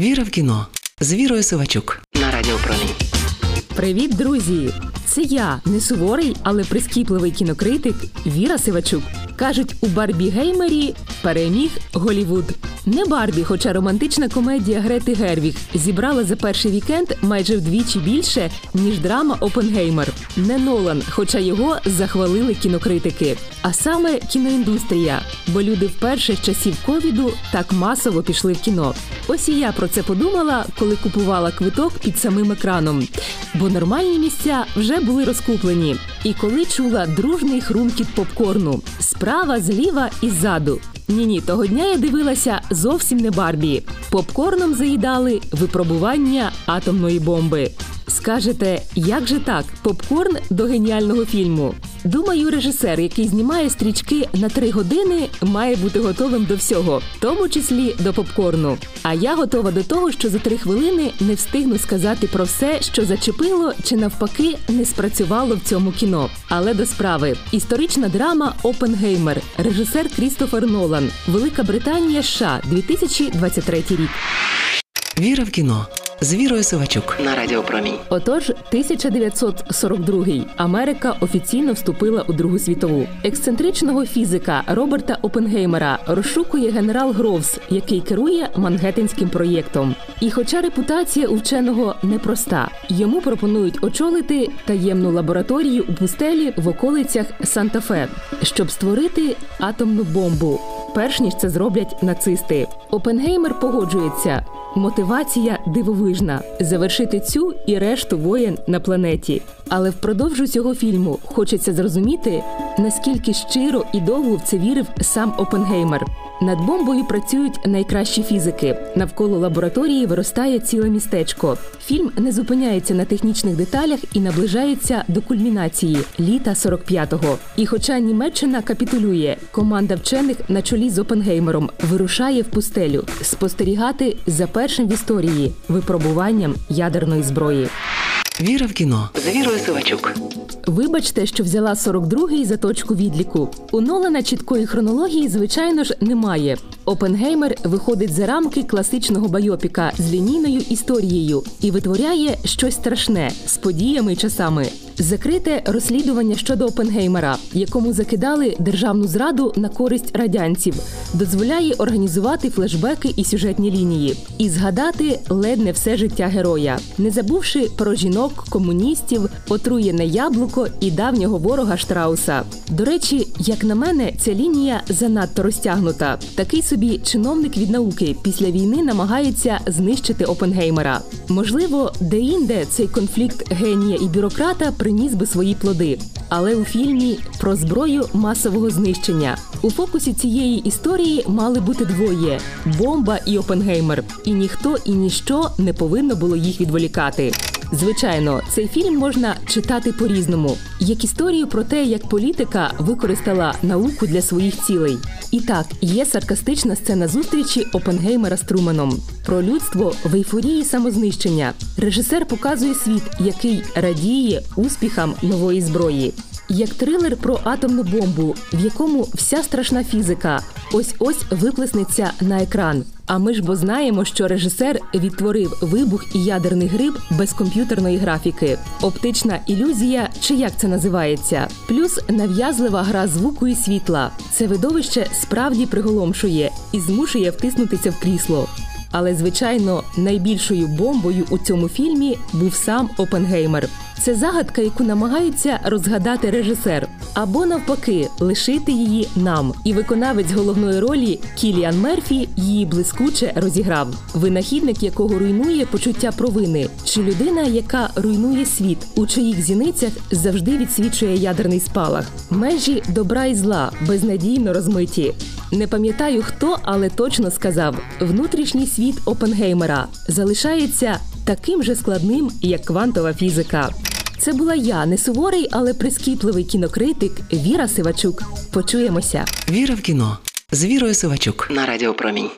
Віра в кіно з Вірою Сивачук на радіопромі Привіт, друзі! Це я, не суворий, але прискіпливий кінокритик Віра Сивачук. Кажуть, у Барбі Геймері переміг Голівуд. Не Барбі, хоча романтична комедія Грети Гервіг зібрала за перший вікенд майже вдвічі більше, ніж драма Опенгеймер. Не Нолан, хоча його захвалили кінокритики. А саме кіноіндустрія, бо люди вперше з часів ковіду так масово пішли в кіно. Ось і я про це подумала, коли купувала квиток під самим екраном. Бо нормальні місця вже були розкуплені. І коли чула дружний хрумкіт попкорну справа, зліва і ззаду. Ні, ні, того дня я дивилася зовсім не Барбі. Попкорном заїдали випробування атомної бомби. Скажете, як же так? Попкорн до геніального фільму. Думаю, режисер, який знімає стрічки на три години, має бути готовим до всього, в тому числі до попкорну. А я готова до того, що за три хвилини не встигну сказати про все, що зачепило чи навпаки не спрацювало в цьому кіно. Але до справи історична драма Опенгеймер, режисер Крістофер Нолан, Велика Британія, США, 2023 рік. Віра в кіно з Вірою Сивачук на Радіо Промінь. Отож, 1942-й Америка офіційно вступила у Другу світову. Ексцентричного фізика Роберта Опенгеймера розшукує генерал Гровс, який керує Мангеттенським проєктом. І, хоча репутація у вченого непроста, йому пропонують очолити таємну лабораторію у пустелі в околицях Санта-Фе, щоб створити атомну бомбу. Перш ніж це зроблять нацисти. Опенгеймер погоджується. Мотивація дивовижна завершити цю і решту воєн на планеті. Але впродовж цього фільму хочеться зрозуміти, наскільки щиро і довго в це вірив сам Опенгеймер. Над бомбою працюють найкращі фізики. Навколо лабораторії виростає ціле містечко. Фільм не зупиняється на технічних деталях і наближається до кульмінації літа 45-го. І, хоча Німеччина капітулює, команда вчених на чолі з Опенгеймером вирушає в пустелю спостерігати за першим в історії випробуванням ядерної зброї. Віра в кіно з Вірою Сивачук. Вибачте, що взяла 42-й за точку відліку. У Нолана чіткої хронології, звичайно ж, немає. Опенгеймер виходить за рамки класичного байопіка з лінійною історією і витворяє щось страшне з подіями й часами. Закрите розслідування щодо Опенгеймера, якому закидали державну зраду на користь радянців, дозволяє організувати флешбеки і сюжетні лінії, і згадати ледь не все життя героя, не забувши про жінок, комуністів, отруєне яблуко і давнього ворога Штрауса. До речі, як на мене, ця лінія занадто розтягнута. Такий собі чиновник від науки після війни намагається знищити Опенгеймера. Можливо, де-інде цей конфлікт генія і бюрократа приніс би свої плоди. Але у фільмі про зброю масового знищення у фокусі цієї історії мали бути двоє: бомба і Опенгеймер. І ніхто і ніщо не повинно було їх відволікати. Звичайно, цей фільм можна читати по-різному, як історію про те, як політика використала науку для своїх цілей. І так, є саркастична сцена зустрічі Опенгеймера з Труманом про людство в ейфорії самознищення. Режисер показує світ, який радіє успіхам нової зброї. Як трилер про атомну бомбу, в якому вся страшна фізика ось ось виплеснеться на екран. А ми ж бо знаємо, що режисер відтворив вибух і ядерний гриб без комп'ютерної графіки, оптична ілюзія, чи як це називається, плюс нав'язлива гра звуку і світла. Це видовище справді приголомшує і змушує втиснутися в крісло. Але, звичайно, найбільшою бомбою у цьому фільмі був сам Опенгеймер. Це загадка, яку намагається розгадати режисер, або навпаки, лишити її нам. І виконавець головної ролі Кіліан Мерфі її блискуче розіграв. Винахідник, якого руйнує почуття провини, чи людина, яка руйнує світ, у чиїх зіницях завжди відсвічує ядерний спалах. Межі добра і зла безнадійно розмиті. Не пам'ятаю хто, але точно сказав: внутрішній світ Опенгеймера залишається таким же складним, як квантова фізика. Це була я, не суворий, але прискіпливий кінокритик Віра Сивачук. Почуємося. Віра в кіно з Вірою Сивачук на Радіо Промінь.